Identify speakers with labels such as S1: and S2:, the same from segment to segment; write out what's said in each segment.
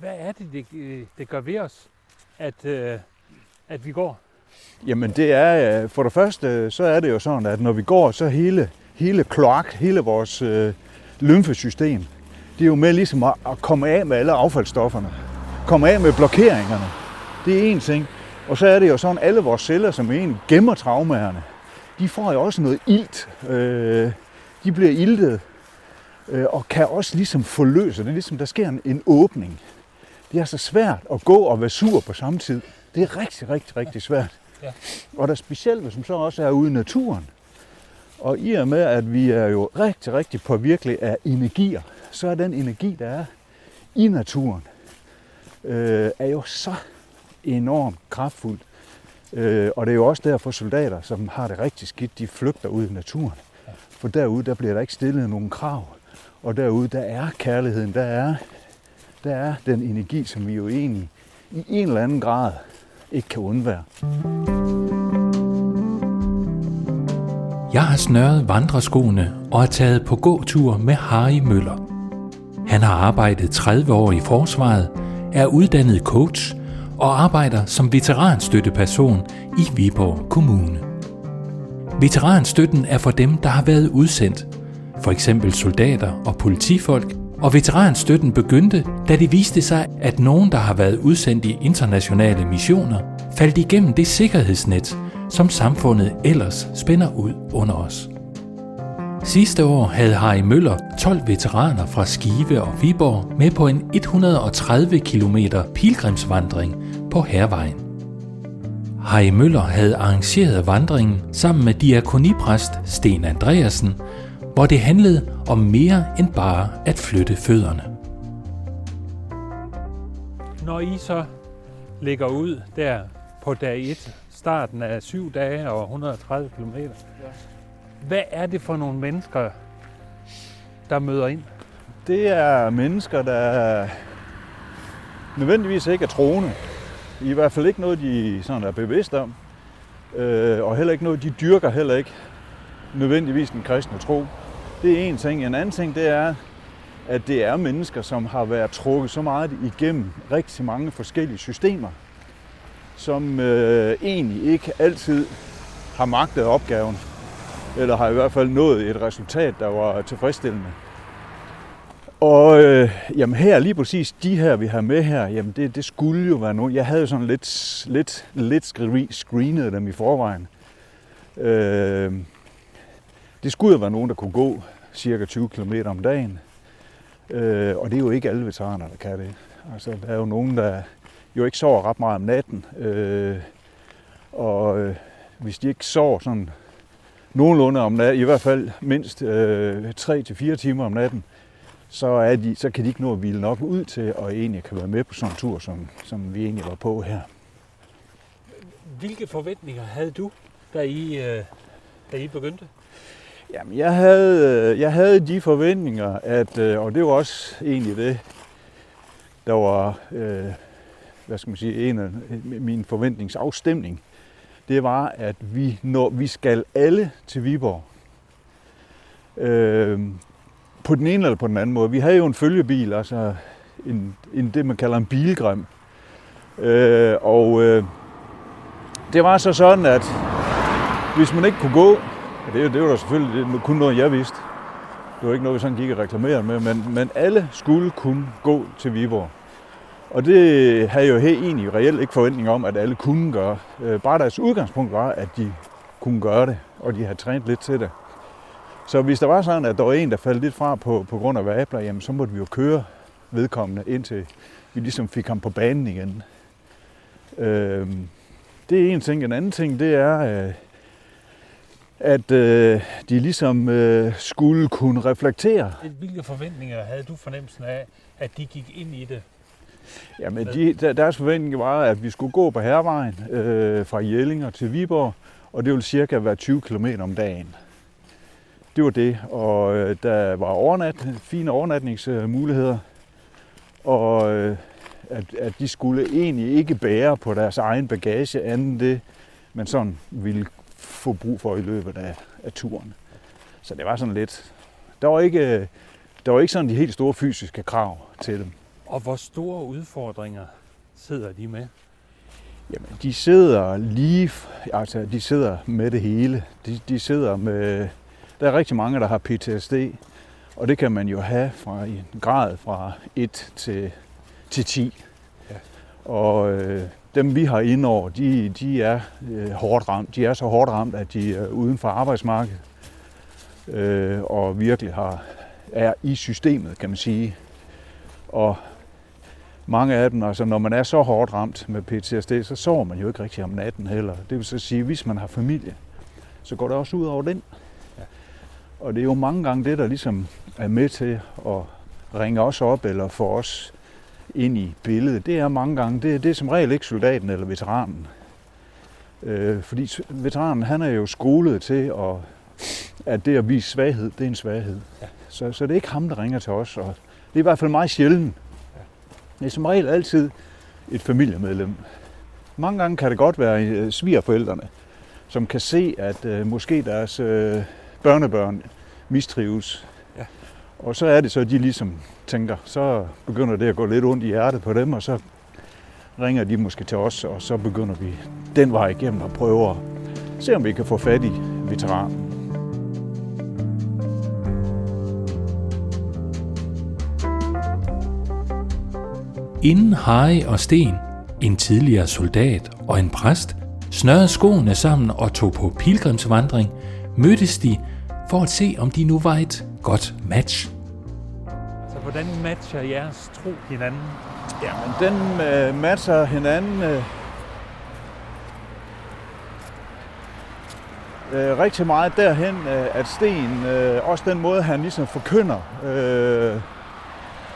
S1: hvad er det, det, det gør ved os, at, øh, at vi går?
S2: Jamen det er, øh, for det første, så er det jo sådan, at når vi går, så hele, hele kloak, hele vores øh, lymfesystem, det er jo med ligesom at, at komme af med alle affaldsstofferne. Komme af med blokeringerne. Det er en ting. Og så er det jo sådan, alle vores celler, som egentlig gemmer traumerne, de får jo også noget ilt. Øh, de bliver iltet øh, og kan også ligesom forløse. Det er ligesom, der sker en, en åbning. Det er så svært at gå og være sur på samme tid. Det er rigtig, rigtig, rigtig svært.
S1: Ja.
S2: Og der er specielt, hvis man så også er ude i naturen. Og i og med, at vi er jo rigtig, rigtig påvirkelige af energier, så er den energi, der er i naturen, øh, er jo så enormt kraftfuld. Øh, og det er jo også derfor soldater, som har det rigtig skidt, de flygter ud i naturen. For derude, der bliver der ikke stillet nogen krav. Og derude, der er kærligheden, der er, der er den energi, som vi jo egentlig i en eller anden grad ikke kan undvære.
S3: Jeg har snørret vandreskoene og er taget på gåtur med Harry Møller. Han har arbejdet 30 år i forsvaret, er uddannet coach og arbejder som veteranstøtteperson i Viborg Kommune. Veteranstøtten er for dem, der har været udsendt, for eksempel soldater og politifolk, og veteranstøtten begyndte, da det viste sig, at nogen, der har været udsendt i internationale missioner, faldt igennem det sikkerhedsnet, som samfundet ellers spænder ud under os. Sidste år havde Harry Møller 12 veteraner fra Skive og Viborg med på en 130 km pilgrimsvandring på Hervejen. Harry Møller havde arrangeret vandringen sammen med diakonipræst Sten Andreasen, hvor det handlede om mere end bare at flytte fødderne.
S1: Når I så ligger ud der på dag 1, starten af syv dage og 130 km, ja. hvad er det for nogle mennesker, der møder ind?
S2: Det er mennesker, der nødvendigvis ikke er troende. I hvert fald ikke noget, de sådan er bevidst om. Øh, og heller ikke noget, de dyrker heller ikke nødvendigvis den kristne tro. Det er en ting. En anden ting, det er, at det er mennesker, som har været trukket så meget igennem rigtig mange forskellige systemer, som øh, egentlig ikke altid har magtet opgaven, eller har i hvert fald nået et resultat, der var tilfredsstillende. Og øh, jamen her, lige præcis de her, vi har med her, jamen det, det skulle jo være nogen. Jeg havde jo sådan lidt, lidt, lidt screenet dem i forvejen. Øh, det skulle jo være nogen, der kunne gå cirka 20 km om dagen. Øh, og det er jo ikke alle veteraner, der kan det. Altså, der er jo nogen, der jo ikke sover ret meget om natten. Øh, og øh, hvis de ikke sover sådan nogenlunde om natten, i hvert fald mindst øh, 3-4 timer om natten, så, er de, så kan de ikke nå at hvile nok ud til, og egentlig kan være med på sådan en tur, som, som vi egentlig var på her.
S1: Hvilke forventninger havde du, da I, øh, da I begyndte?
S2: Jamen, jeg havde, øh, jeg havde de forventninger, at, øh, og det var også egentlig det, der var, øh, hvad skal man sige, en af øh, min forventningsafstemning. Det var, at vi, når vi skal alle til Viborg. Øh, på den ene eller på den anden måde. Vi havde jo en følgebil, altså en, en det, man kalder en bilgrim. Øh, og øh, det var så sådan, at hvis man ikke kunne gå, Ja, det, det var da selvfølgelig det kun noget, jeg vidste. Det var ikke noget, vi sådan gik og reklamerede med, men, men alle skulle kunne gå til Viborg. Og det havde jo helt egentlig reelt ikke forventning om, at alle kunne gøre. Øh, bare deres udgangspunkt var, at de kunne gøre det, og de havde trænet lidt til det. Så hvis der var sådan, at der var en, der faldt lidt fra på, på grund af vabler, jamen så måtte vi jo køre vedkommende, indtil vi ligesom fik ham på banen igen. Øh, det er en ting. En anden ting, det er, øh, at øh, de ligesom øh, skulle kunne reflektere.
S1: Hvilke forventninger havde du fornemmelsen af, at de gik ind i det?
S2: Jamen, de, deres forventning var, at vi skulle gå på hervejen øh, fra Jellinger til Viborg, og det ville cirka være 20 km om dagen. Det var det, og øh, der var overnat, fine overnatningsmuligheder, og øh, at, at de skulle egentlig ikke bære på deres egen bagage, andet det, man sådan ville få brug for i løbet af, af turen. Så det var sådan lidt... Der var ikke, der var ikke sådan de helt store fysiske krav til dem.
S1: Og hvor store udfordringer sidder de med?
S2: Jamen, de sidder lige, altså de sidder med det hele. De, de sidder med, der er rigtig mange, der har PTSD, og det kan man jo have fra en grad fra 1 til, til 10. Ja. Og øh, dem vi har indover, de, de er øh, hårdt ramt. De er så hårdt ramt, at de er uden for arbejdsmarkedet. Øh, og virkelig har, er i systemet, kan man sige. Og mange af dem, altså når man er så hårdt ramt med PTSD, så sover man jo ikke rigtig om natten heller. Det vil så sige, hvis man har familie, så går det også ud over den. Ja. Og det er jo mange gange det, der ligesom er med til at ringe os op eller få os ind i billedet. Det er mange gange, det, det er som regel ikke soldaten eller veteranen. Øh, fordi veteranen, han er jo skolet til, at, at det at vise svaghed, det er en svaghed. Ja. Så, så det er ikke ham, der ringer til os. Og det er i hvert fald meget sjældent. Det er som regel altid et familiemedlem. Mange gange kan det godt være øh, svigerforældrene, som kan se, at øh, måske deres øh, børnebørn mistrives. Og så er det så, at de ligesom tænker, så begynder det at gå lidt ondt i hjertet på dem, og så ringer de måske til os, og så begynder vi den vej igennem og prøver at se, om vi kan få fat i veteranen.
S3: Inden Harry og Sten, en tidligere soldat og en præst, snørrede skoene sammen og tog på pilgrimsvandring, mødtes de for at se, om de nu var et godt match.
S1: Hvordan matcher jeres tro hinanden?
S2: Jamen, den øh, matcher hinanden øh, øh, rigtig meget derhen, øh, at Sten, øh, også den måde, han ligesom forkynder øh,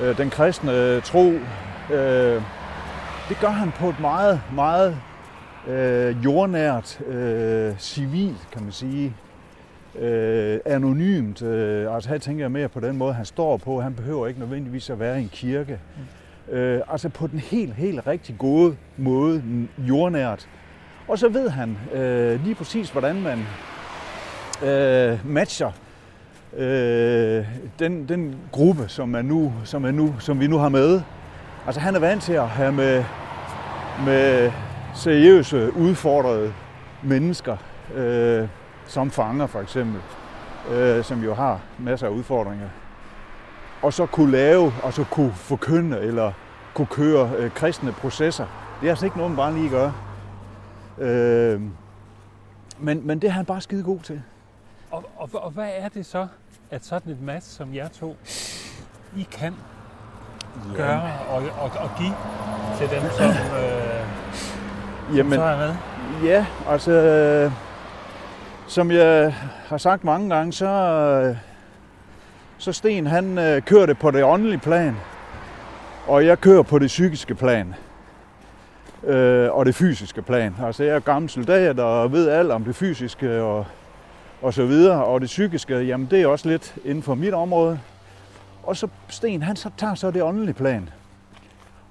S2: øh, den kristne øh, tro, Øh, det gør han på et meget, meget øh, jordnært, øh, civil, kan man sige, øh, anonymt. Øh, altså her tænker jeg mere på den måde, han står på. Han behøver ikke nødvendigvis at være i en kirke. Mm. Øh, altså på den helt, helt rigtig gode måde, jordnært. Og så ved han øh, lige præcis, hvordan man øh, matcher øh, den, den gruppe, som, er nu, som, er nu, som vi nu har med. Altså han er vant til at have med, med seriøse, udfordrede mennesker, øh, som fanger for eksempel, øh, som jo har masser af udfordringer. Og så kunne lave, og så kunne forkynde, eller kunne køre øh, kristne processer. Det er altså ikke noget, man bare lige gør. Øh, men, men det er han bare skide god til.
S1: Og, og, og hvad er det så, at sådan et match som jer to, I kan gøre og, og, og give til dem, som, øh, Jamen, som så er med?
S2: Ja, altså, øh, som jeg har sagt mange gange, så, så Sten han øh, kører det på det åndelige plan, og jeg kører på det psykiske plan øh, og det fysiske plan. Altså jeg er gammel soldat og ved alt om det fysiske og, og så videre, og det psykiske, jamen det er også lidt inden for mit område. Og så Sten, han så tager så det åndelige plan.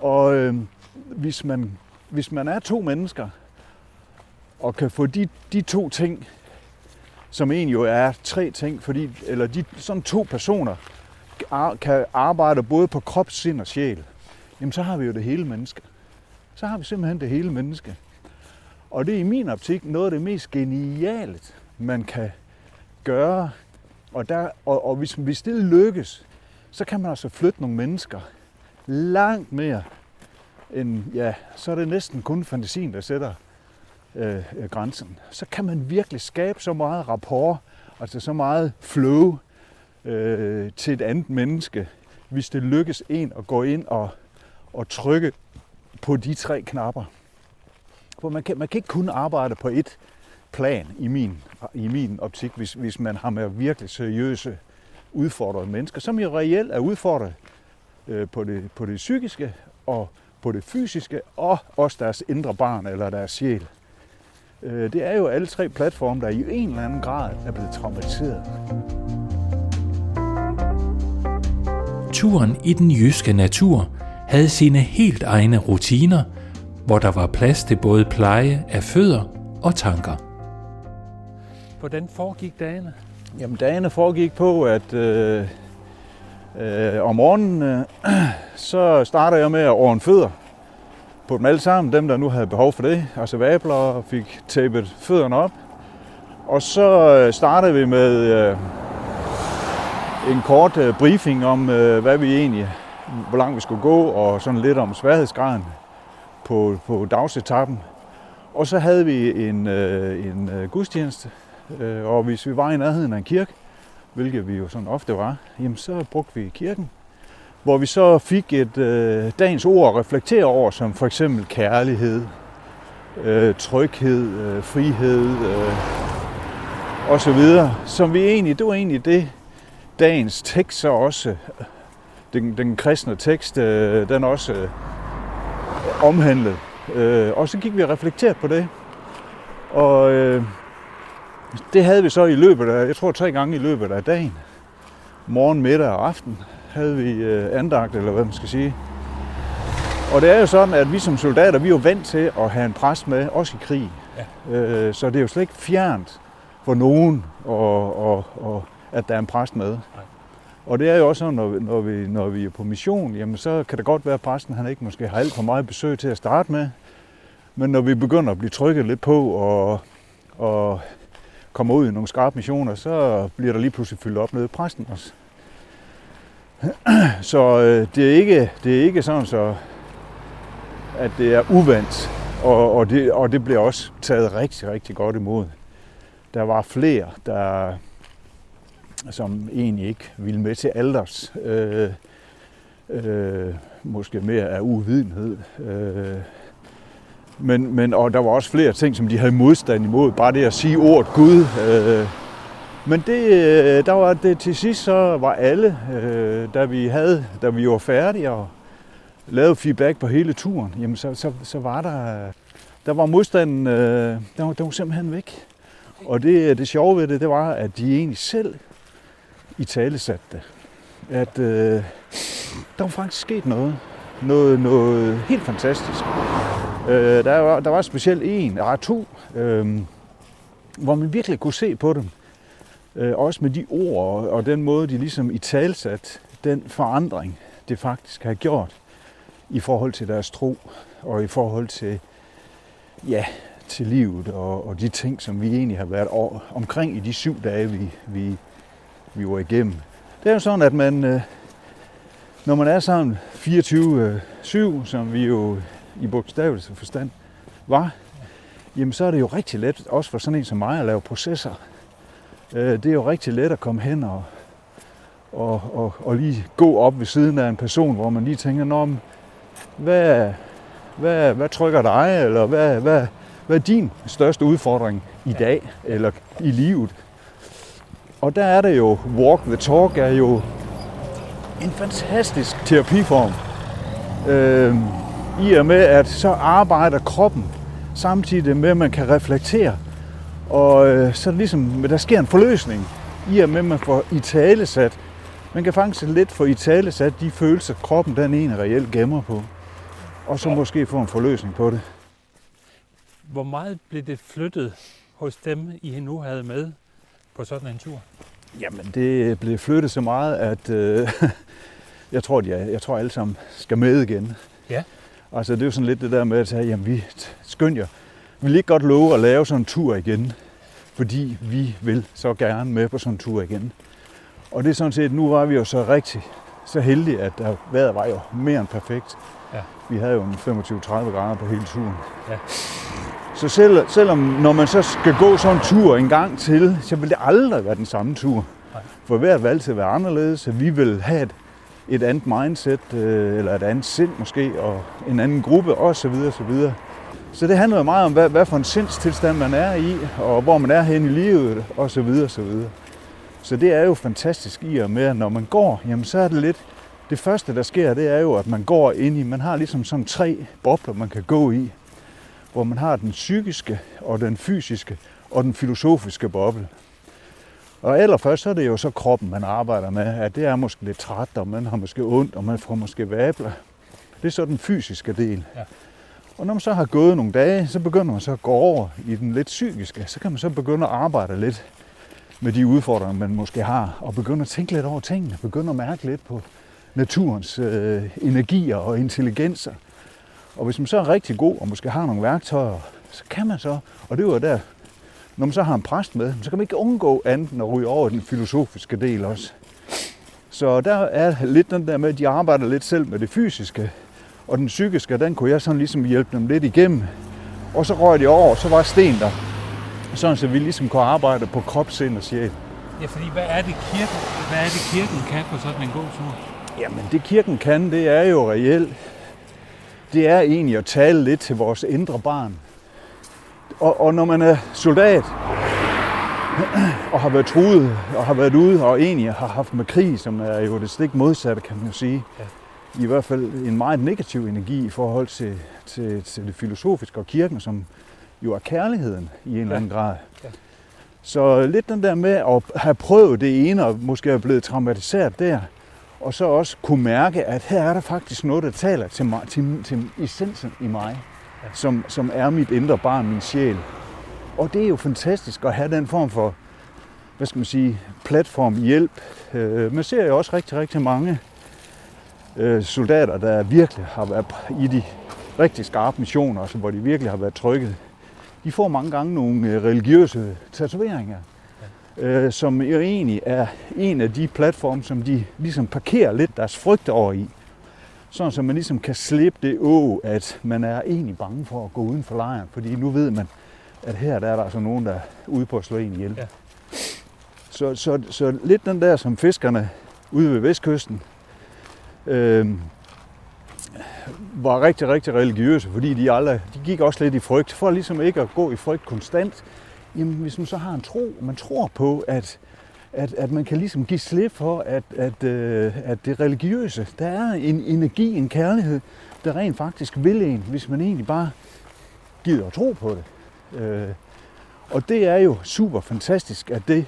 S2: Og øh, hvis, man, hvis man er to mennesker, og kan få de, de to ting, som egentlig jo er tre ting, fordi, eller de, sådan to personer, kan arbejde både på krop, sind og sjæl, jamen så har vi jo det hele menneske. Så har vi simpelthen det hele menneske. Og det er i min optik noget af det mest geniale, man kan gøre. Og, der, og, og hvis, hvis det lykkes, så kan man altså flytte nogle mennesker langt mere end, ja, så er det næsten kun fantasien, der sætter Øh, øh, grænsen. Så kan man virkelig skabe så meget rapport, altså så meget flow øh, til et andet menneske, hvis det lykkes en at gå ind og, og trykke på de tre knapper. For man kan, man kan ikke kun arbejde på et plan i min, i min optik, hvis, hvis man har med virkelig seriøse udfordrede mennesker, som jo reelt er udfordret øh, på, det, på det psykiske og på det fysiske, og også deres indre barn eller deres sjæl. Øh, det er jo alle tre platforme, der i en eller anden grad er blevet traumatiseret.
S3: Turen i den jyske natur havde sine helt egne rutiner, hvor der var plads til både pleje af fødder og tanker.
S1: Hvordan foregik dagene?
S2: Jamen, dagene foregik på, at øh, Øh, om morgenen, øh, så starter jeg med at ordne fødder på dem alle sammen, dem der nu havde behov for det, altså vabler, og fik tæppet fødderne op. Og så øh, startede vi med øh, en kort øh, briefing om, hvad vi egentlig, hvor langt vi skulle gå, og sådan lidt om sværhedsgraden på, på dagsetappen. Og så havde vi en, en gudstjeneste, og hvis vi var i nærheden af en kirke, hvilket vi jo sådan ofte var, jamen så brugte vi kirken, hvor vi så fik et øh, dagens ord at reflektere over, som for eksempel kærlighed, øh, tryghed, øh, frihed øh, og så videre, som vi egentlig, det var egentlig det, dagens tekst så også, den, den kristne tekst, øh, den også øh, omhandlede. Øh, og så gik vi og reflekterede på det. Og øh, det havde vi så i løbet af, jeg tror tre gange i løbet af dagen. Morgen, middag og aften havde vi øh, andagt, eller hvad man skal sige. Og det er jo sådan, at vi som soldater, vi er jo vant til at have en præst med, også i krig. Ja. Øh, så det er jo slet ikke fjernt for nogen, og, og, og, at der er en præst med. Nej. Og det er jo også sådan, når, når, vi, når vi er på mission, jamen så kan det godt være, at præsten han ikke måske har alt for meget besøg til at starte med. Men når vi begynder at blive trykket lidt på og, og kommer ud i nogle skarpe missioner, så bliver der lige pludselig fyldt op nede i præsten også. Så øh, det, er ikke, det er ikke sådan så, at det er uvandt, og, og, det, og det bliver også taget rigtig, rigtig godt imod. Der var flere, der som egentlig ikke ville med til alders. Øh, øh, måske mere af uvidenhed. Øh, men, men, og der var også flere ting, som de havde modstand imod. Bare det at sige ordet Gud. Øh, men det, øh, der var det til sidst, så var alle, øh, da vi havde, da vi var færdige og lavede feedback på hele turen, jamen så, så, så var der, der var modstanden, øh, der, var, der var simpelthen væk. Og det, det sjove ved det, det var, at de egentlig selv i tale satte det. At øh, der var faktisk sket noget. Noget, noget helt fantastisk. Øh, der, var, der var specielt en, der var to, øh, hvor man virkelig kunne se på dem. Øh, også med de ord og den måde, de ligesom i talsat den forandring, det faktisk har gjort i forhold til deres tro og i forhold til, ja, til livet og, og de ting, som vi egentlig har været omkring i de syv dage, vi, vi, vi var igennem. Det er jo sådan, at man, øh, når man er sammen 24-7, som vi jo i bogstavelse forstand var, jamen så er det jo rigtig let, også for sådan en som mig, at lave processer. Øh, det er jo rigtig let at komme hen og, og, og, og lige gå op ved siden af en person, hvor man lige tænker, Nå, hvad, hvad, hvad trykker dig, eller hvad, hvad, hvad er din største udfordring i dag, eller i livet? Og der er det jo, walk the talk er jo en fantastisk terapiform. Øh, I og med, at så arbejder kroppen samtidig med, at man kan reflektere. Og øh, så ligesom, der sker en forløsning, i og med, at man får i tale sat. Man kan faktisk lidt få i tale sat de følelser, kroppen den ene reelt gemmer på. Og så måske få en forløsning på det.
S1: Hvor meget blev det flyttet hos dem, I nu havde med på sådan en tur?
S2: Jamen, det blev flyttet så meget, at øh, jeg, tror, de er, jeg tror alle sammen skal med igen.
S1: Ja.
S2: Altså, det er jo sådan lidt det der med at sige, jamen, vi skynd jer. Vi vil ikke godt love at lave sådan en tur igen, fordi vi vil så gerne med på sådan en tur igen. Og det er sådan set, nu var vi jo så rigtig så heldige, at der, vejret var jo mere end perfekt. Ja. Vi havde jo en 25-30 grader på hele turen. Ja. Så selv, selvom når man så skal gå sådan en tur en gang til, så vil det aldrig være den samme tur. For hvert valg til at være anderledes, så vi vil have et, et andet mindset, øh, eller et andet sind måske, og en anden gruppe osv. osv. Så det handler jo meget om, hvad, hvad for en sindstilstand man er i, og hvor man er hen i livet osv. videre. Så det er jo fantastisk i og med, at når man går, jamen så er det lidt, det første der sker, det er jo, at man går ind i, man har ligesom sådan tre bobler, man kan gå i hvor man har den psykiske og den fysiske og den filosofiske boble. Og allerførst så er det jo så kroppen, man arbejder med, at det er måske lidt træt, og man har måske ondt, og man får måske vabler. Det er så den fysiske del. Ja. Og når man så har gået nogle dage, så begynder man så at gå over i den lidt psykiske. Så kan man så begynde at arbejde lidt med de udfordringer, man måske har, og begynde at tænke lidt over tingene, begynde at mærke lidt på naturens øh, energier og intelligenser. Og hvis man så er rigtig god og måske har nogle værktøjer, så kan man så, og det var der, når man så har en præst med, så kan man ikke undgå andet end at ryge over den filosofiske del også. Så der er lidt den der med, at de arbejder lidt selv med det fysiske, og den psykiske, den kunne jeg sådan ligesom hjælpe dem lidt igennem. Og så røg de over, så var sten der. Sådan så vi ligesom kunne arbejde på krop, sind og sjæl.
S1: Ja, fordi hvad er det kirken, hvad er det kirken kan på sådan en god tur?
S2: Jamen det kirken kan, det er jo reelt. Det er egentlig at tale lidt til vores indre barn. Og, og når man er soldat, og har været truet, og har været ude, og egentlig har haft med krig, som er jo det stik modsatte, kan man jo sige. Ja. I hvert fald en meget negativ energi i forhold til, til, til det filosofiske og kirken, som jo er kærligheden i en ja. eller anden grad. Ja. Så lidt den der med at have prøvet det ene, og måske er blevet traumatiseret der, og så også kunne mærke, at her er der faktisk noget, der taler til, mig, til, til essensen i mig, ja. som, som er mit indre barn, min sjæl. Og det er jo fantastisk at have den form for, hvad skal man sige, platform, hjælp. Øh, man ser jo også rigtig, rigtig mange øh, soldater, der virkelig har været i de rigtig skarpe missioner, altså hvor de virkelig har været trykket. De får mange gange nogle øh, religiøse tatoveringer, ja. som jo egentlig er en af de platforme, som de ligesom parkerer lidt deres frygt over i. Sådan så man ligesom kan slippe det å, at man er egentlig bange for at gå uden for lejren, fordi nu ved man, at her der er der altså nogen, der er ude på at slå en ihjel. Ja. Så, så, så lidt den der, som fiskerne ude ved vestkysten øh, var rigtig, rigtig religiøse, fordi de, aldrig, de gik også lidt i frygt. For ligesom ikke at gå i frygt konstant, jamen hvis man så har en tro, man tror på, at, at, at man kan ligesom give slip for, at, at, øh, at det religiøse, der er en energi, en kærlighed, der rent faktisk vil en, hvis man egentlig bare gider at tro på det. Øh, og det er jo super fantastisk, at det,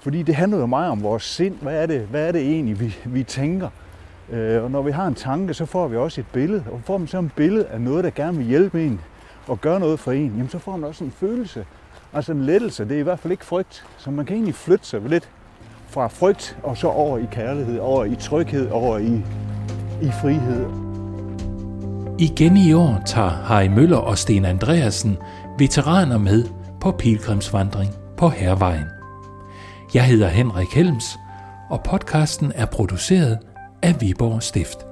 S2: fordi det handler jo meget om vores sind. Hvad er det, hvad er det egentlig, vi, vi tænker? Øh, og når vi har en tanke, så får vi også et billede. Og får man så et billede af noget, der gerne vil hjælpe en og gøre noget for en, jamen så får man også en følelse. Altså en lettelse, det er i hvert fald ikke frygt. Så man kan egentlig flytte sig lidt fra frygt og så over i kærlighed, over i tryghed, over i, i frihed.
S3: Igen i år tager Harry Møller og Sten Andreasen veteraner med på pilgrimsvandring på Hervejen. Jeg hedder Henrik Helms, og podcasten er produceret af Viborg Stift.